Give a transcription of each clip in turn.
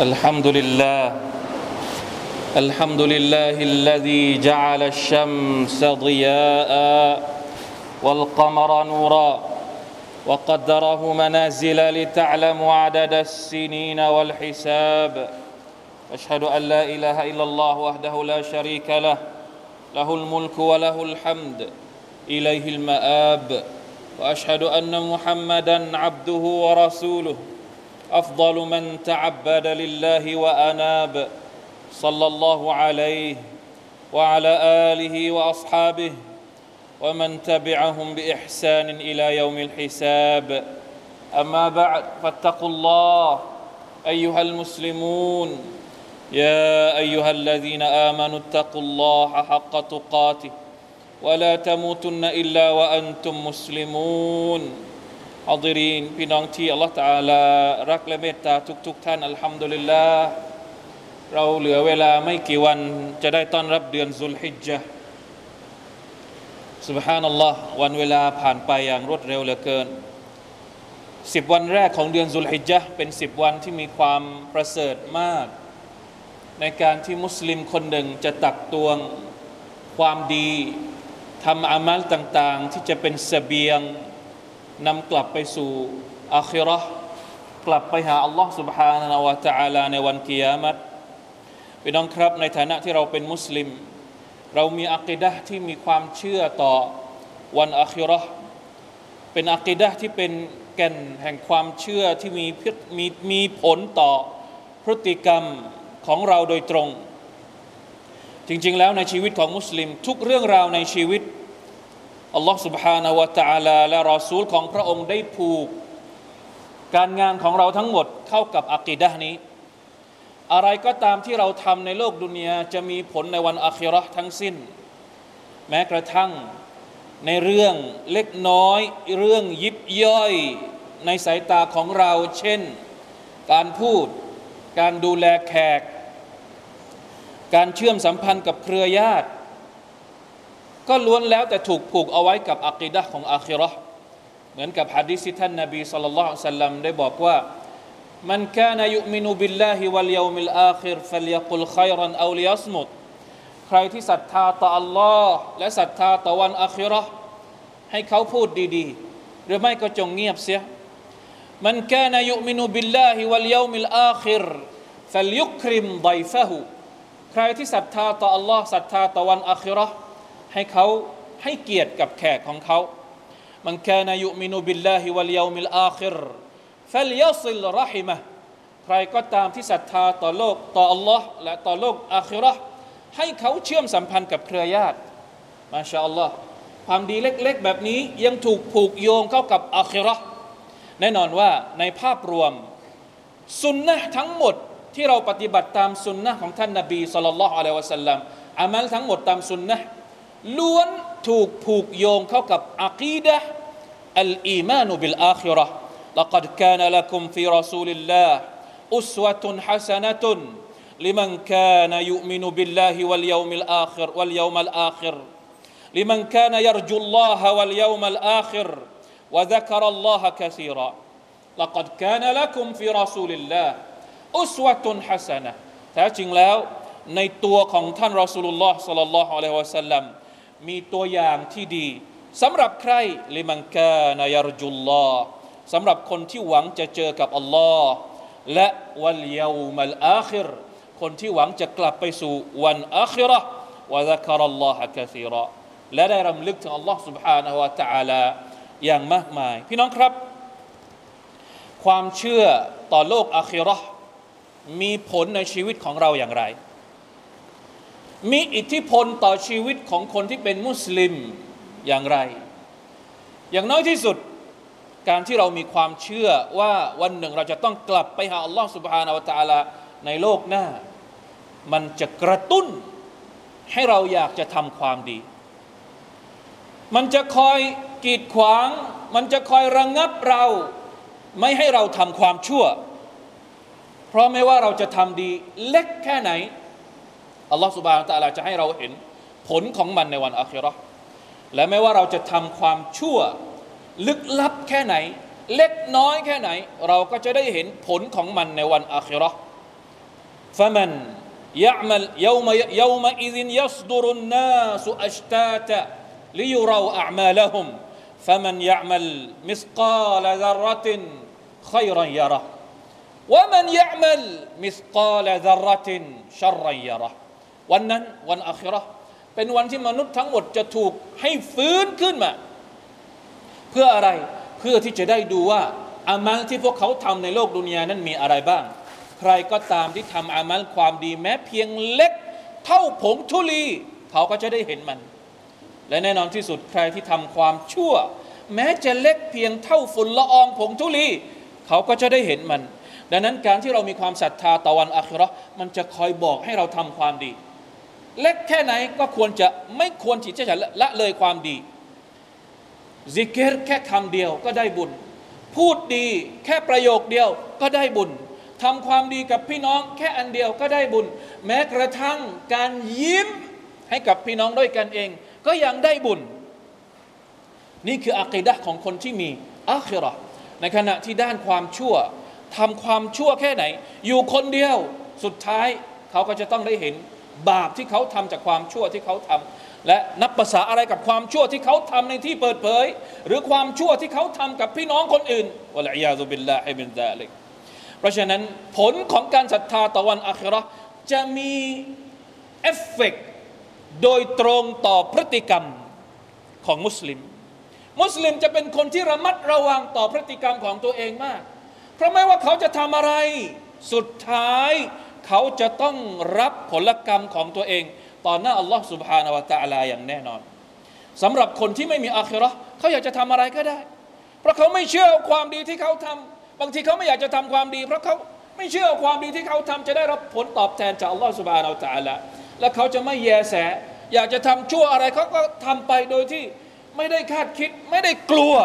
الحمد لله الحمد لله الذي جعل الشمس ضياء والقمر نورا وقدره منازل لتعلموا عدد السنين والحساب. أشهد أن لا إله إلا الله وحده لا شريك له له الملك وله الحمد إليه المآب. وأشهد أن محمدا عبده ورسوله. أفضل من تعبد لله وأناب صلى الله عليه وعلى آله وأصحابه ومن تبعهم بإحسان إلى يوم الحساب. أما بعد فاتقوا الله أيها المسلمون يا أيها الذين آمنوا اتقوا الله حق تقاته ولا تموتن إلا وأنتم مسلمون. อัลดีรีนพี่น้องที่อัลลอฮฺตาลารักและเมตตาทุกๆทท่านอัลฮัมดุลิลลาห์เราเหลือเวลาไม่กี่วันจะได้ต้อนรับเดือนซุลฮิจญะสุบฮานัลลอฮ์วันเวลาผ่านไปอย่างรวดเร็วเหลือเกินสิบวันแรกของเดือนซุลฮิจญะเป็นสิบวันที่มีความประเสริฐมาก ในการที่มุสลิมคนหนึ่งจะตักตวงความดีทำอามัลต่างๆ ที่จะเป็นเสบียง นำกลับไปสู่อาคิรอกลับไปหาอัลลอฮ์ سبحانه และ تعالى ในวันกิยามัตพี่น้องครับในฐานะที่เราเป็นมุสลิม เรามีอักิดะที่มีความเชื่อต่อวันอาคิรอเป็นอักิดะที่เป็นแก่นแห่งความเชื่อที่มีมีมีผลต่อพฤติกรรมของเราโดยตรง จริง ๆ แล้วในชีวิตของมุสลิม ทุกเรื่องราวในชีวิต อัลลอฮ์ سبحانه และ تعالى และรอซูลของพระองค์ได้ผูก การงานของเราทั้งหมดเข้ากับอักีดะนี้ อะไรก็ตามที่เราทำในโลกดุนยาจะมีผลในวันอาคิรอทั้งสิ้น แม้กระทั่งในเรื่องเล็กน้อยเรื่องยิบย่อยในสายตาของเรา เช่น การพูด การดูแลแขก การเชื่อมสัมพันธ์กับเครือญาติ ก็ล้วนแล้วแต่ถูกผูกเอาไว้กับอักีดะของอาคิรอเหมือนกับฮะดิษที่ท่านนบีสุลต่านสัลลัมได้บอกว่ามันกานยุมินุบิลลาฮิวัลยามิลอาคิรฟัลยกุลขัยรันเอาลิยัสมุดใครที่ศรัทธาต่ออัลลอฮ์และศรัทธาต่อวันอาคิรอให้เขาพูดดีๆ หรือไม่ก็จงเงียบเสียمن كان يؤمن بالله واليوم الآخر فليكرم ضيفهใครที่ศรัทธาต่ออัลลอฮ์ศรัทธาต่อวันอาคิเราะฮ์ ให้เขาให้เกียรติกับแขกของเขาمن كان يؤمن بالله واليوم الآخر فليصل رحمهใครก็ตามที่ศรัทธาต่อโลกต่ออัลลอฮ์และต่อโลกอาคิเราะฮ์ให้เขาเชื่อมสัมพันธ์กับเครือญาติมาชาอัลลอฮ์ความดีเล็กๆ แบบนี้ยังถูกผูกโยงเข้ากับอาคิรอแน่นอนว่าในภาพรวมสุนนะทั้งหมดที่เราปฏิบัติตามสุนนะของท่านนาบีสุลต่านละฮ์อะลัยวะสัลลัมอามัลทั้งหมดตามสุนนะ ล้วนถูกผูกโยงเข้ากับอักีดะอัลอีมานุบิลอาคิร لقد كان لكم في رسول الله أسوة حسنة لمن كان يؤمن بالله واليوم الآخر واليوم الآخر لمن كان يرجو الله واليوم الآخر وذكر الله كثيرا لقد كان لكم في رسول الله أسوة حسنة แท้จริงแล้วในตัวของท่านรอสูลุลลอฮ์สัลลัลลอฮุอะลัยฮิวะสัลลัม มีตัวอย่างที่ดีสำหรับใครลิมังกานายรจุลลอสำหรับคนที่หวังจะเจอกับอัลลอฮ์และวันเยามัลอาคิรคนที่หวังจะกลับไปสู่วันอาคิรอวะซักรัลลอฮะกะซีรอและได้รำลึกถึงอัลลอฮ์ سبحانه และ تعالى อย่างมากมาย พี่น้องครับ ความเชื่อต่อโลกอาคิรอมีผลในชีวิตของเราอย่างไร มีอิทธิพลต่อชีวิตของคนที่เป็นมุสลิมอย่างไร อย่างน้อยที่สุด การที่เรามีความเชื่อว่าวันหนึ่งเราจะต้องกลับไปหาอัลลอฮ์ سبحانه และ تعالى ในโลกหน้า มันจะกระตุ้นให้เราอยากจะทำความดี มันจะคอยกีดขวาง มันจะคอยระงงับเราไม่ให้เราทำความชั่ว เพราะไม่ว่าเราจะทำดีเล็กแค่ไหน อัลลอฮฺสุบานตะลาจะให้เราเห็นผลของมันในวันอาคิรอและไม่ว่าเราจะทำความชั่ว ลึกลับแค่ไหน เล็กน้อยแค่ไหน เราก็จะได้เห็นผลของมันในวันอาคิรอ فمن يعمل يوم يومئذ يصدر الناس أشتاتا ليروا أعمالهم فمن يعمل مثقال ذرة خيرا يره ومن يعمل مثقال ذرة شرا يره วันนั้นวันอาคิเราเป็นวันที่มนุษย์ทั้งหมดจะถูกให้ฟื้นขึ้นมา เพื่ออะไรเพื่อที่จะได้ดูว่าอามัลที่พวกเขาทำในโลกดุนยานั้นมีอะไรบ้าง ใครก็ตามที่ทำอามัลความดีแม้เพียงเล็ก เท่าผงธุลี เขาก็จะได้เห็นมัน และแน่นอนที่สุดใครที่ทำความชั่ว แม้จะเล็กเพียงเท่าฝุ่นละอองผงธุลี เขาก็จะได้เห็นมัน ดังนั้นการที่เรามีความศรัทธาต่อวันอาคิเราะมันจะคอยบอกให้เราทำความดี เล็กแค่ไหนก็ควรจะไม่ควรที่จะละเลยความดีซิกิรแค่คำเดียวก็ได้บุญ พูดดีแค่ประโยคเดียวก็ได้บุญทำความดีกับพี่น้องแค่อันเดียวก็ได้บุญ แม้กระทั่งการยิ้มให้กับพี่น้องด้วยกันเอง ก็ยังได้บุญ นี่คืออัคีดะของคนที่มีอาคิเราะฮ์ในขณะที่ด้านความชั่วทำความชั่วแค่ไหน อยู่คนเดียวสุดท้ายเขาก็จะต้องได้เห็น บาปที่เขาทำจากความชั่วที่เขาทำและนับประสาอะไรกับความชั่วที่เขาทำในที่เปิดเผย หรือความชั่วที่เขาทำกับพี่น้องคนอื่นوالعياذ بالله من ذلكเพราะฉะนั้นผลของการศรัทธาต่อวันอาคิเราะฮ์จะมีเอฟเฟกโดยตรงต่อพฤติกรรมของมุสลิม มุสลิมจะเป็นคนที่ระมัดระวังต่อพฤติกรรมของตัวเองมาก เพราะไม่ว่าเขาจะทำอะไรสุดท้าย เขาจะต้องรับผลกรรมของตัวเองต่อหน้าอัลลอฮ์ سبحانه และ تعالى อย่างแน่นอนสำหรับคนที่ไม่มีอาคิเราะห์เขาอยากจะทำอะไรก็ได้ เพราะเขาไม่เชื่อความดีที่เขาทำบางทีเขาไม่อยากจะทำความดี เพราะเขาไม่เชื่อความดีที่เขาทำจะได้รับผลตอบแทนจากอัลลอฮ์ سبحانه และ تعالى และเขาจะไม่แยแส อยากจะทำชั่วอะไรเขาก็ทำไปโดยที่ไม่ได้คาดคิด ไม่ได้กลัว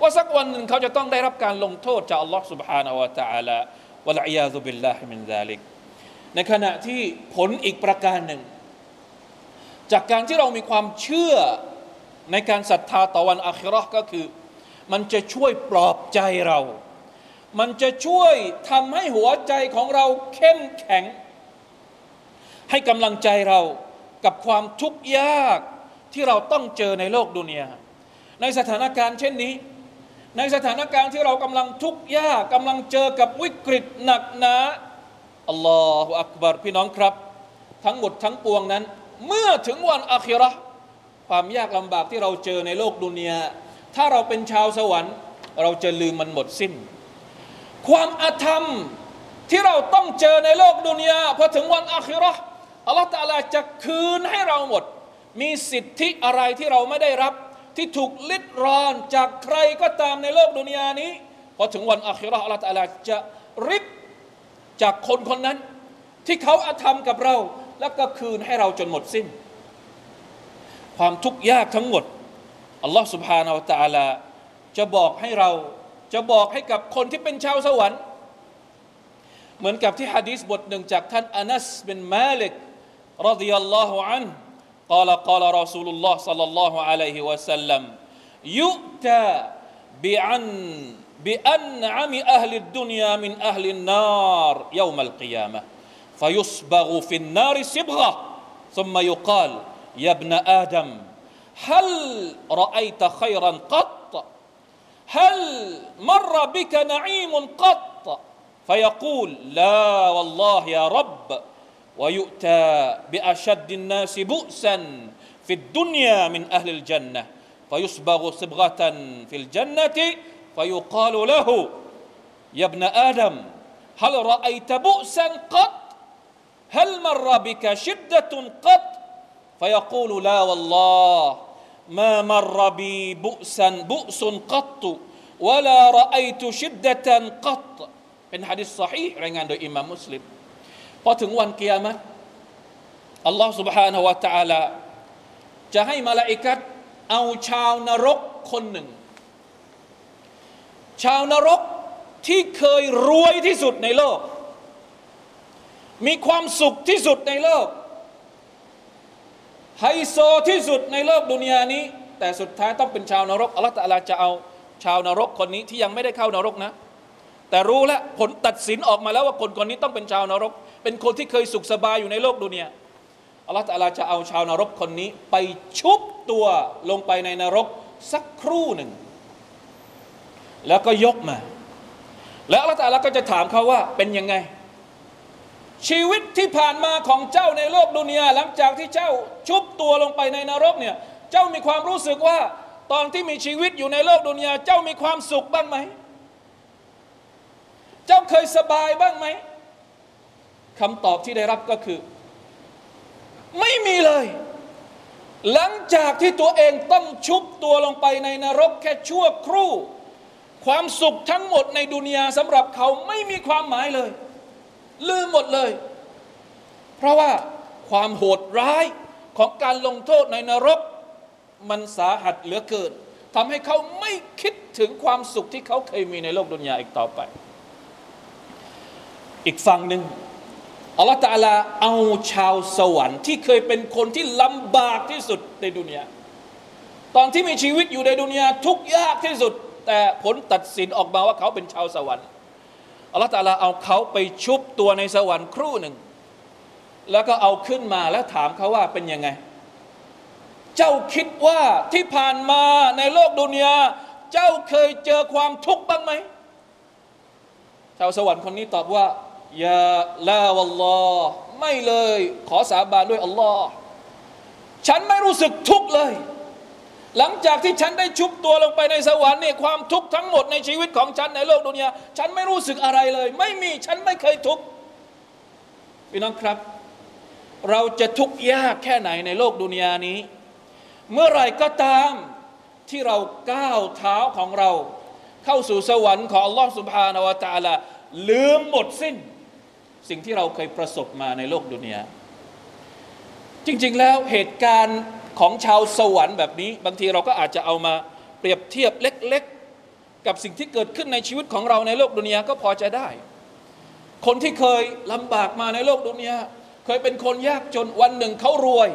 ว่าสักวันหนึ่งเขาจะต้องได้รับการลงโทษจากอัลลอฮ์ سبحانه และ تعالى วะลัย ในขณะที่ผลอีกประการหนึ่ง จากการที่เรามีความเชื่อในการศรัทธาต่อวันอาคิราก็คือ มันจะช่วยปลอบใจเรา มันจะช่วยทำให้หัวใจของเราเข้มแข็ง ให้กำลังใจเรากับความทุกข์ยากที่เราต้องเจอในโลกดุนยาในสถานการณ์เช่นนี้ ในสถานการณ์ที่เรากำลังทุกข์ยากกำลังเจอกับวิกฤตหนักหนา อัลลอฮฺอักบารพี่น้องครับ ทั้งหมดทั้งปวงนั้น เมื่อถึงวันอาคิราะห์ความยากลำบากที่เราเจอในโลกดุนยาถ้าเราเป็นชาวสวรรค์ เราจะลืมมันหมดสิ้น ความอาธรรมที่เราต้องเจอในโลกดุนยาพอถึงวันอาคิราะห์อัลลอฮฺตะลาจะคืนให้เราหมด มีสิทธิอะไรที่เราไม่ได้รับ ที่ถูกลิดรอนจากใครก็ตามในโลกดุนยานี้พอถึงวันอาคิราะห์อัลลอฮฺตะลาจะริบ จากคนคนนั้น ที่เขาอาธรรมกับเรา แล้วก็คืนให้เราจนหมดสิ้น ความทุกข์ยากทั้งหมดอัลลอฮ์สุบฮานาอัตะลาจะบอกให้เราจะบอกให้กับคนที่เป็นชาวสวรรค์ เหมือนกับที่ฮะดีษบทหนึ่งจากท่านอานัสเป็นมาลิกรดิยัลลอฮุอันกล่าวกล่าวรอสูลุลลอฮ์สัลลัลลอฮุอะลัยฮิวะสัลลัมยุตาบิอัน بأنعم أهل الدنيا من أهل النار يوم القيامة. فيصبغ في النار صبغة. ثم يقال يا ابن آدم هل رأيت خيرا قط؟ هل مر بك نعيم قط؟ فيقول لا والله يا رب. ويؤتى بأشد الناس بؤسا في الدنيا من أهل الجنة. فيصبغ صبغة في الجنة فيقال له يا ابن آدم هل رأيت بؤسا قط هل مر بك شدة قط فيقول لا والله ما مر بي بؤسا بؤس قط ولا رأيت شدة قط เป็นฮะดิษ صحيح รายงานโดยอิมามมุสลิมพอถึงวันเกียรติอัลลอฮ์ سبحانه และ تعالى จะให้มาลาอิกัดเอาชาวนรกคนหนึ่ง ชาวนรกที่เคยรวยที่สุดในโลก มีความสุขที่สุดในโลก ไฮโซที่สุดในโลกดุนยานี้ แต่สุดท้ายต้องเป็นชาวนรกอัลลอฮฺตะลาจะเอาชาวนรกคนนี้ที่ยังไม่ได้เข้านรกนะ แต่รู้แล้วผลตัดสินออกมาแล้วว่าคนคนนี้ต้องเป็นชาวนรก เป็นคนที่เคยสุขสบายอยู่ในโลกดุนยาอัลลอฮฺตาลาจะเอาชาวนรกคนนี้ ไปชุบตัวลงไปในนรกสักครู่หนึ่ง แล้วก็ยกมา แล้วอัลลอฮฺตาลาก็จะถามเขาว่าเป็นยังไง ชีวิตที่ผ่านมาของเจ้าในโลกดุนยาหลังจากที่เจ้าชุบตัวลงไปในนรกเนี่ยเจ้ามีความรู้สึกว่าตอนที่มีชีวิตอยู่ในโลกดุนยาเจ้ามีความสุขบ้างไหม เจ้าเคยสบายบ้างไหมคำตอบที่ได้รับก็คือ ไม่มีเลย หลังจากที่ตัวเองต้องชุบตัวลงไปในนรกแค่ชั่วครู่ ความสุขทั้งหมดในดุนยาสำหรับเขาไม่มีความหมายเลย ลืมหมดเลย เพราะว่าความโหดร้ายของการลงโทษในนรก มันสาหัสเหลือเกินทำให้เขาไม่คิดถึงความสุขที่เขาเคยมีในโลกดุนยาอีกต่อไป อีกฝั่งหนึ่งอัลลอฮฺตาลาเอาชาวสวรรค์ที่เคยเป็นคนที่ลำบากที่สุดในดุนยาตอนที่มีชีวิตอยู่ในดุนยาทุกยากที่สุด แต่ผลตัดสินออกมาว่าเขาเป็นชาวสวรรค์อัลลอฮฺตาลาเอาเขาไปชุบตัวในสวรรค์ครู่หนึ่ง แล้วก็เอาขึ้นมาแล้วถามเขาว่าเป็นยังไง เจ้าคิดว่าที่ผ่านมาในโลกดุนยาเจ้าเคยเจอความทุกข์บ้างไหมชาวสวรรค์คนนี้ตอบว่าอย่าลาวัลลอฮ์ไม่เลย ขอสาบานด้วยอัลลอฮ์ฉันไม่รู้สึกทุกข์เลย หลังจากที่ฉันได้ชุบตัวลงไปในสวรรค์เนี่ยความทุกข์ทั้งหมดในชีวิตของฉันในโลกดุนยาฉันไม่รู้สึกอะไรเลย ไม่มีฉันไม่เคยทุกข์พี่น้องครับ เราจะทุกข์ยากแค่ไหนในโลกดุนยานี้ เมื่อไรก็ตามที่เราก้าวเท้าของเรา เข้าสู่สวรรค์ของอัลลอฮ์สุบฮานาวะตาลาลืมหมดสิ้น สิ่งที่เราเคยประสบมาในโลกดุนยาจริง ๆ แล้วเหตุการณ์ ของชาวสวรรค์แบบนี้ บางทีเราก็อาจจะเอามาเปรียบเทียบเล็ก ๆ กับสิ่งที่เกิดขึ้นในชีวิตของเราในโลกดุนยาก็พอจะได้ คนที่เคยลำบากมาในโลกดุนยาเคยเป็นคนยากจนวันหนึ่งเขารวย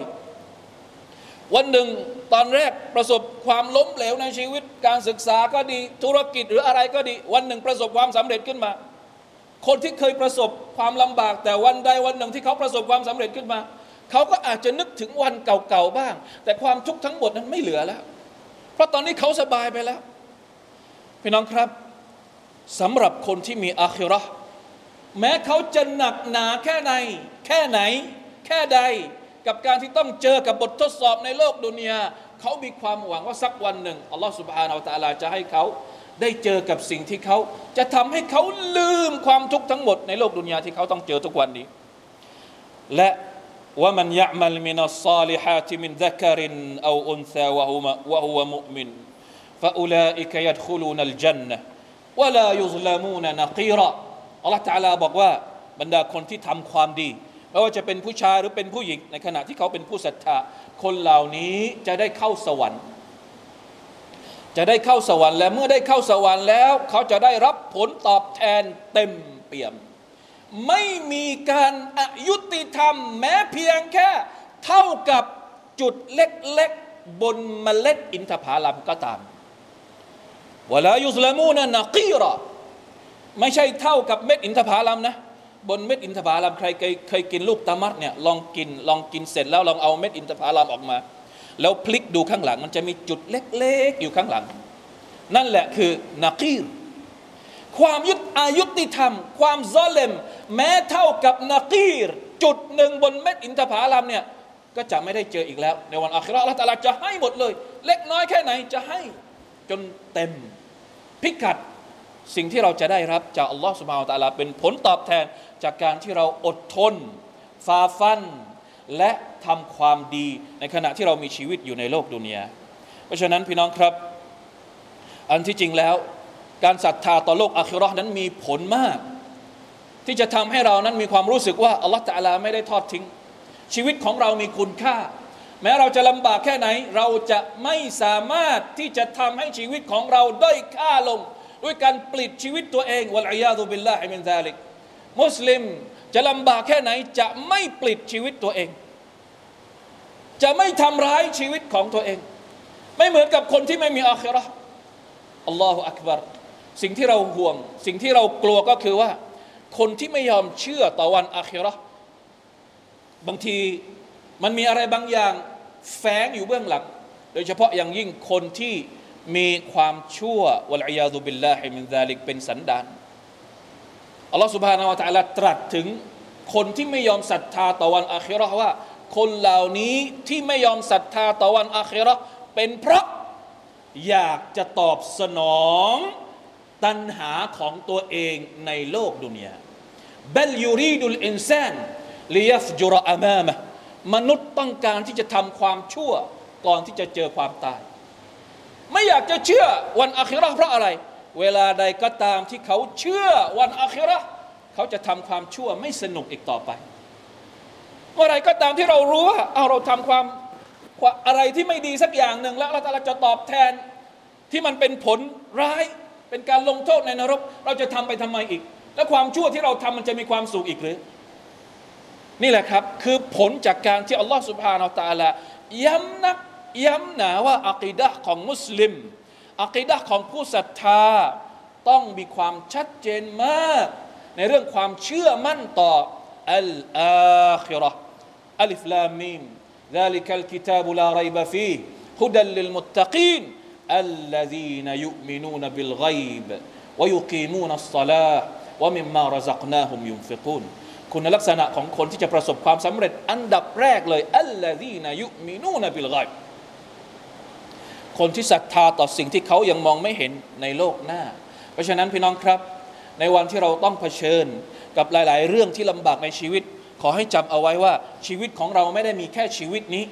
วันหนึ่งตอนแรกประสบความล้มเหลวในชีวิตการศึกษาก็ดีธุรกิจหรืออะไรก็ดี วันหนึ่งประสบความสำเร็จขึ้นมา คนที่เคยประสบความลำบากแต่วันใดวันหนึ่งที่เขาประสบความสำเร็จขึ้นมา เขาก็อาจจะนึกถึงวันเก่าๆบ้าง แต่ความทุกข์ทั้งหมดนั้นไม่เหลือแล้ว เพราะตอนนี้เขาสบายไปแล้วพี่น้องครับสำหรับคนที่มีอาคิราะห์แม้เขาจะหนักหนาแค่ไหน แค่ไหน แค่ใด กับการที่ต้องเจอกับบททดสอบในโลกดุนยาเขามีความหวังว่าสักวันหนึ่งอัลลอฮฺสุบฮานาอัลตะลาจะให้เขาได้เจอกับสิ่งที่เขาจะทำให้เขาลืมความทุกข์ทั้งหมดในโลกดุนยาที่เขาต้องเจอทุกวันนี้ และ ว่ามันยะมัลมินัสซาลิฮาติมินดักรินเอาอุนซาวะฮุมะวะฮุวะมุมินฟาอุลาอิกยัดคุลูนัลจันนะวะลายุซลามูนนักีระอัลลอฮฺตาลาบอกว่าบรรดาคนที่ทำความดีไม่ว่าจะเป็นผู้ชายหรือเป็นผู้หญิงในขณะที่เขาเป็นผู้ศรัทธาคนเหล่านี้จะได้เข้าสวรรค์ จะได้เข้าสวรรค์และเมื่อได้เข้าสวรรค์แล้ว เขาจะได้รับผลตอบแทนเต็มเปี่ยม ไม่มีการอายุติธรรม แม้เพียงแค่เท่ากับจุดเล็กๆ บนเมล็ดอินทผลัมก็ตามวลายุสลามูนนักีรอไม่ใช่เท่ากับเม็ดอินทผลัมนะ บนเม็ดอินทผลัมใครเคยเคยกินลูกตามัดเนี่ยลองกินลองกินเสร็จแล้วลองเอาเม็ดอินทผลัมออกมา แล้วพลิกดูข้างหลัง มันจะมีจุดเล็กๆ อยู่ข้างหลัง นั่นแหละคือนากีร ความยุติอายุติธรรม ความซอเลม แม้เท่ากับนากีร จุดหนึ่งบนเม็ดอินทผลัมเนี่ยก็จะไม่ได้เจออีกแล้ว ในวันอาคราอัลลอฮฺตะลาจะให้หมดเลย เล็กน้อยแค่ไหนจะให้จนเต็ม พิกัดสิ่งที่เราจะได้รับจากอัลลอฮฺสุบฮานตะลาเป็นผลตอบแทนจากการที่เราอดทนฝ่าฟัน และทำความดีในขณะที่เรามีชีวิตอยู่ในโลกดุนยาเพราะฉะนั้นพี่น้องครับ อันที่จริงแล้ว การศรัทธาต่อโลกอาคิราะห์นั้นมีผลมาก ที่จะทำให้เรานั้นมีความรู้สึกว่าอัลลอฮฺตะลาไม่ได้ทอดทิ้ง ชีวิตของเรามีคุณค่า แม้เราจะลำบากแค่ไหน เราจะไม่สามารถที่จะทำให้ชีวิตของเราด้อยค่าลง ด้วยการปลิดชีวิตตัวเองวะลัยยาตุบิลลาฮิมินซาลิกมุสลิมจะลำบากแค่ไหนจะไม่ปลิดชีวิตตัวเอง จะไม่ทำร้ายชีวิตของตัวเอง ไม่เหมือนกับคนที่ไม่มีอาคิราะห์อัลลอฮฺอักบาร สิ่งที่เราห่วง สิ่งที่เรากลัวก็คือว่า คนที่ไม่ยอมเชื่อต่อวันอาคิเราะบางทีมันมีอะไรบางอย่างแฝงอยู่เบื้องหลังโดยเฉพาะอย่างยิ่งคนที่มีความชั่วوالعياذ بالله من ذلكเป็นสันดานอัลลอฮฺسبحانه وتعالىตรัสถึงคนที่ไม่ยอมศรัทธาต่อวันอาคิเราะว่า คนเหล่านี้ที่ไม่ยอมศรัทธาต่อวันอาคิเราะเป็นเพราะอยากจะตอบสนอง ตัณหาของตัวเองในโลกดุนยาบลยูรีดุลอินซานลิยัฟจุรอามามะมนุษย์ต้องการที่จะทำความชั่วก่อนที่จะเจอความตาย ไม่อยากจะเชื่อวันอาคิราะห์เพราะอะไร เวลาใดก็ตามที่เขาเชื่อวันอาคิราะห์เขาจะทำความชั่วไม่สนุกอีกต่อไป เมื่อไรก็ตามที่เรารู้ว่าเอาเราทำความอะไรที่ไม่ดีสักอย่างหนึ่งแล้วเราจะตอบแทนที่มันเป็นผลร้าย เป็นการลงโทษในนรก เราจะทำไปทำไมอีก แล้วความชั่วที่เราทำมันจะมีความสุขอีกหรือ นี่แหละครับ คือผลจากการที่อัลลอฮฺสุบฮานาอัลตะลาย้ำนักย้ำหนาว่าอักีดะของมุสลิมอักีดะของผู้ศรัทธา ต้องมีความชัดเจนมาก ในเรื่องความเชื่อมั่นต่ออัลอาคิรออัลิฟลามีม ذلك الكتاب لا ريب فيه هدى للمتقين الذين يؤمنون بالغيب ويقيمون الصلاة ومما رزقناهمคุณลักษณะของคนที่จะประสบความสำเร็จ อันดับแรกเลยالذين يؤمنون بالغيبคนที่ศรัทธาต่อสิ่งที่เขายังมองไม่เห็นในโลกหน้า เพราะฉะนั้นพี่น้องครับ ในวันที่เราต้องเผชิญกับหลาย ๆ เรื่องที่ลำบากในชีวิต ขอให้จำเอาไว้ว่าชีวิตของเราไม่ได้มีแค่ชีวิตนี้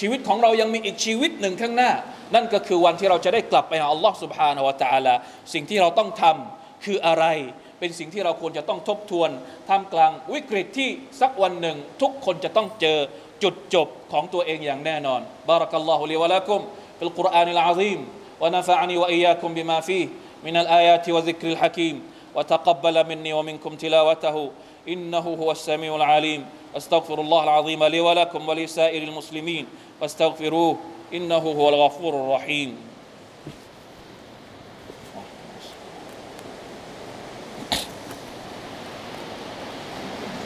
ชีวิตของเรายังมีอีกชีวิตหนึ่งข้างหน้า นั่นก็คือวันที่เราจะได้กลับไปหาอัลลอฮ์ سبحانه และ تعالى สิ่งที่เราต้องทำคืออะไร เป็นสิ่งที่เราควรจะต้องทบทวนท่ามกลางวิกฤตที่สักวันหนึ่ง ทุกคนจะต้องเจอจุดจบของตัวเองอย่างแน่นอนบารักัลลอฮุลิวะลักุม في القرآن العظيم ونفعني وإياكم بما فيه من الآيات والذكر الحكيم وتقبل مني ومنكم تلاوته إنه هو السميع العليم أستغفر الله العظيم لي ولكم ولسائر المسلمين فاستغفروه إنه هو الغفور الرحيم.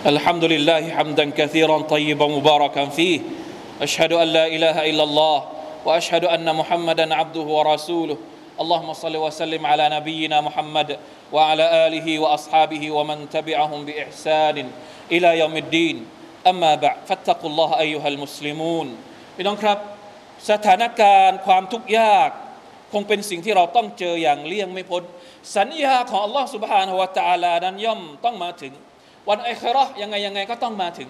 الحمد لله حمدا كثيرا طيبا مباركا فيه. أشهد أن لا إله إلا الله وأشهد أن محمدا عبده ورسوله. اللهم صل وسلم على نبينا محمد وعلى آله وأصحابه ومن تبعهم بإحسان إلى يوم الدين. أما بعد فاتقوا الله أيها المسلمون. إذن สถานการณ์ความทุกข์ยาก คงเป็นสิ่งที่เราต้องเจออย่างเลี่ยงไม่พ้น สัญญาของอัลลอฮ์สุบฮานาวะตาลานั้นย่อมต้องมาถึง วันอัคราะยังไงยังไงก็ต้องมาถึง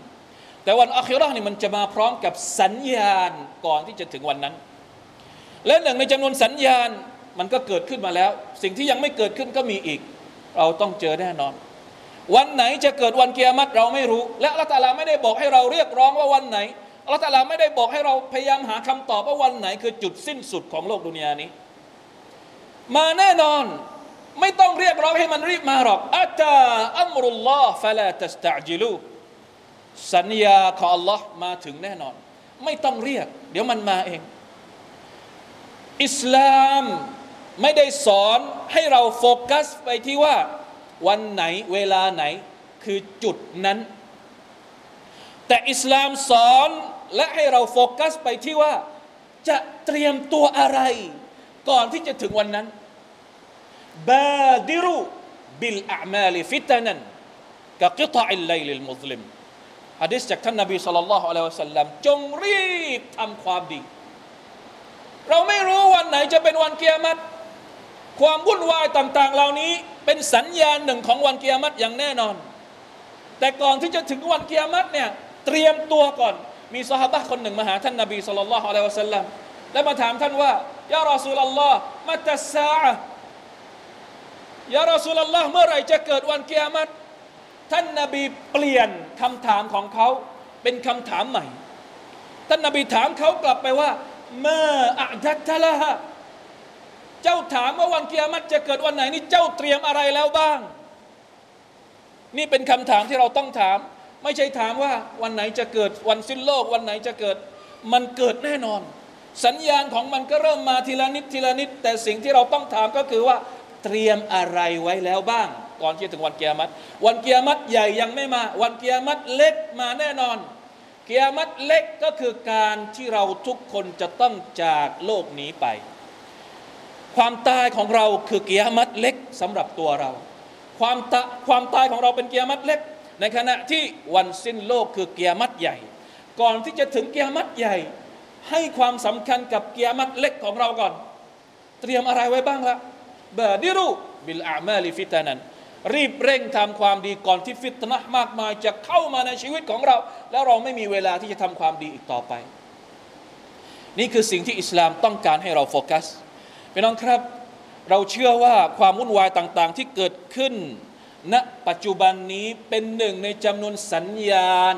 แต่วันอัคราะนี่มันจะมาพร้อมกับสัญญาณก่อนที่จะถึงวันนั้น และหนึ่งในจำนวนสัญญาณมันก็เกิดขึ้นมาแล้ว สิ่งที่ยังไม่เกิดขึ้นก็มีอีก เราต้องเจอแน่นอน วันไหนจะเกิดวันเกียรติเราไม่รู้ และอัละตาลาไม่ได้บอกให้เราเรียกร้องว่าวันไหน อัลลอฮฺไม่ได้บอกให้เราพยายามหาคำตอบว่าวันไหน คือจุดสิ้นสุดของโลกดุนยานี้ มาแน่นอนไม่ต้องเรียกร้องให้มันรีบมาหรอกอัตาอัมรุลลอฮ์ฟะลาตัสตะจิลูสัญญาของ Allah มาถึงแน่นอน ไม่ต้องเรียก เดี๋ยวมันมาเอง อิสลามไม่ได้สอนให้เราโฟกัสไปที่ว่า วันไหนเวลาไหนคือจุดนั้น แต่อิสลามสอน และให้เราโฟกัสไปที่ว่าจะเตรียมตัวอะไร ก่อนที่จะถึงวันนั้นبادروا بالأعمال فتنا كقطع الليل المظلمฮะดิษจากท่านนบีصلى الله عليه وسلمจงรีบทำความดี เราไม่รู้วันไหนจะเป็นวันกิยามัตความวุ่นวายต่างๆ เหล่านี้เป็นสัญญาณหนึ่งของวันกิยามัตอย่างแน่นอน แต่ก่อนที่จะถึงวันกิยามัตเนี่ยเตรียมตัวก่อน มีสหายคนหนึ่งมาหาท่านนบีสุลต่านละฮ์อะลัยฮิวะสัลลัมแล้วมาถามท่านว่ายารอสูลลอฮ์มัตตสซายารอสูลลอฮ์เมื่อไรจะเกิดวันเกียรติท่านนบีเปลี่ยนคำถามของเขาเป็นคำถามใหม่ ท่านนบีถามเขากลับไปว่าเมื่ออัดัตละฮะเจ้าถามว่าวันเกียรติจะเกิดวันไหนนี่เจ้าเตรียมอะไรแล้วบ้าง นี่เป็นคำถามที่เราต้องถาม ไม่ใช่ถามว่าวันไหนจะเกิดวันสิ้นโลก วันไหนจะเกิด มันเกิดแน่นอน สัญญาณของมันก็เริ่มมาทีละนิดทีละนิด แต่สิ่งที่เราต้องถามก็คือว่าเตรียมอะไรไว้แล้วบ้าง ก่อนที่ถึงวันเกียรติวันเกียรติใหญ่ยังไม่มา วันเกียรติเล็กมาแน่นอน เกียรติเล็กก็คือการที่เราทุกคนจะต้องจากโลกนี้ไป ความตายของเราคือเกียรติเล็กสำหรับตัวเรา ความตาความตายของเราเป็นเกียรติเล็ก ในขณะที่วันสิ้นโลกคือเกียรติใหญ่ ก่อนที่จะถึงเกียรติใหญ่ ให้ความสำคัญกับเกียรติเล็กของเราก่อน เตรียมอะไรไว้บ้างละบาดิรุบิลอามาลิฟิตานันรีบเร่งทำความดีก่อนที่ฟิตนะมากมายจะเข้ามาในชีวิตของเรา แล้วเราไม่มีเวลาที่จะทำความดีอีกต่อไป นี่คือสิ่งที่อิสลามต้องการให้เราโฟกัสพี่น้องครับ เราเชื่อว่าความวุ่นวายต่างๆ ที่เกิดขึ้น ณ ปัจจุบันนี้เป็นหนึ่งในจำนวนสัญญาณ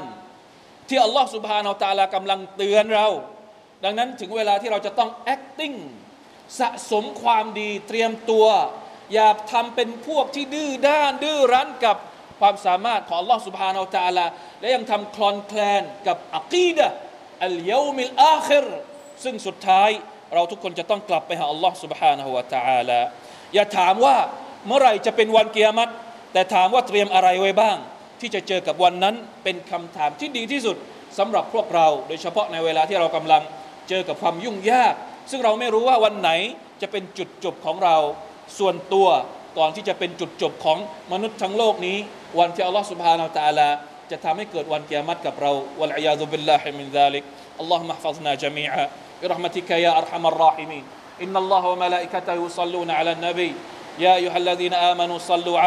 ที่อัลลอฮฺสุบฮานาอัลตาลากำลังเตือนเรา ดังนั้นถึงเวลาที่เราจะต้อง acting สะสมความดีเตรียมตัว อย่าทำเป็นพวกที่ดื้อด้าน ดื้อรั้นกับความสามารถของ Allah سبحانه และ تعالى และยังทำคลอนแคลนกับอักีดะอัลยามิลอาคิรซึ่งสุดท้ายเราทุกคนจะต้องกลับไปหา Allah سبحانه และ تعالى อย่าถามว่าเมื่อไหร่จะเป็นวันเกียรติ แต่ถามว่าเตรียมอะไรไว้บ้าง ที่จะเจอกับวันนั้นเป็นคำถามที่ดีที่สุดสำหรับพวกเรา โดยเฉพาะในเวลาที่เรากำลังเจอกับความยุ่งยาก ซึ่งเราไม่รู้ว่าวันไหนจะเป็นจุดจบของเราส่วนตัวก่อนที่จะเป็นจุดจบของมนุษย์ทั้งโลกนี้ วันที่อัลลอฮฺสุบฮานาอัลตะลาจะทำให้เกิดวันกิยามัตกับเราوالعياذ بالله من ذلك اللهم احفظنا جميعا برحمتك يا أرحم الراحمين إن الله وملائكته يصلون على النبي يا أيها الذين آمنوا صلوا عليه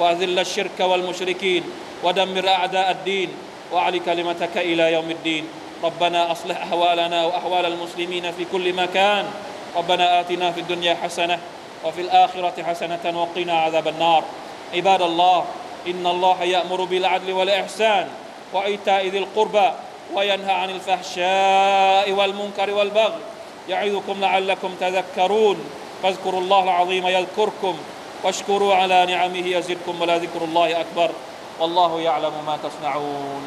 واذل الشرك والمشركين ودمر أعداء الدين وأعل كلمتك إلى يوم الدين. ربنا أصلح أحوالنا وأحوال المسلمين في كل مكان. ربنا آتنا في الدنيا حسنة وفي الآخرة حسنة وقنا عذاب النار. عباد الله إن الله يأمر بالعدل والإحسان وإيتاء ذي القربى وينهى عن الفحشاء والمنكر والبغي. يعظكم لعلكم تذكرون. فاذكروا الله العظيم يذكركم. واشكروا على نعمه يزدكم ولذكر الله أكبر. والله يعلم ما تصنعون.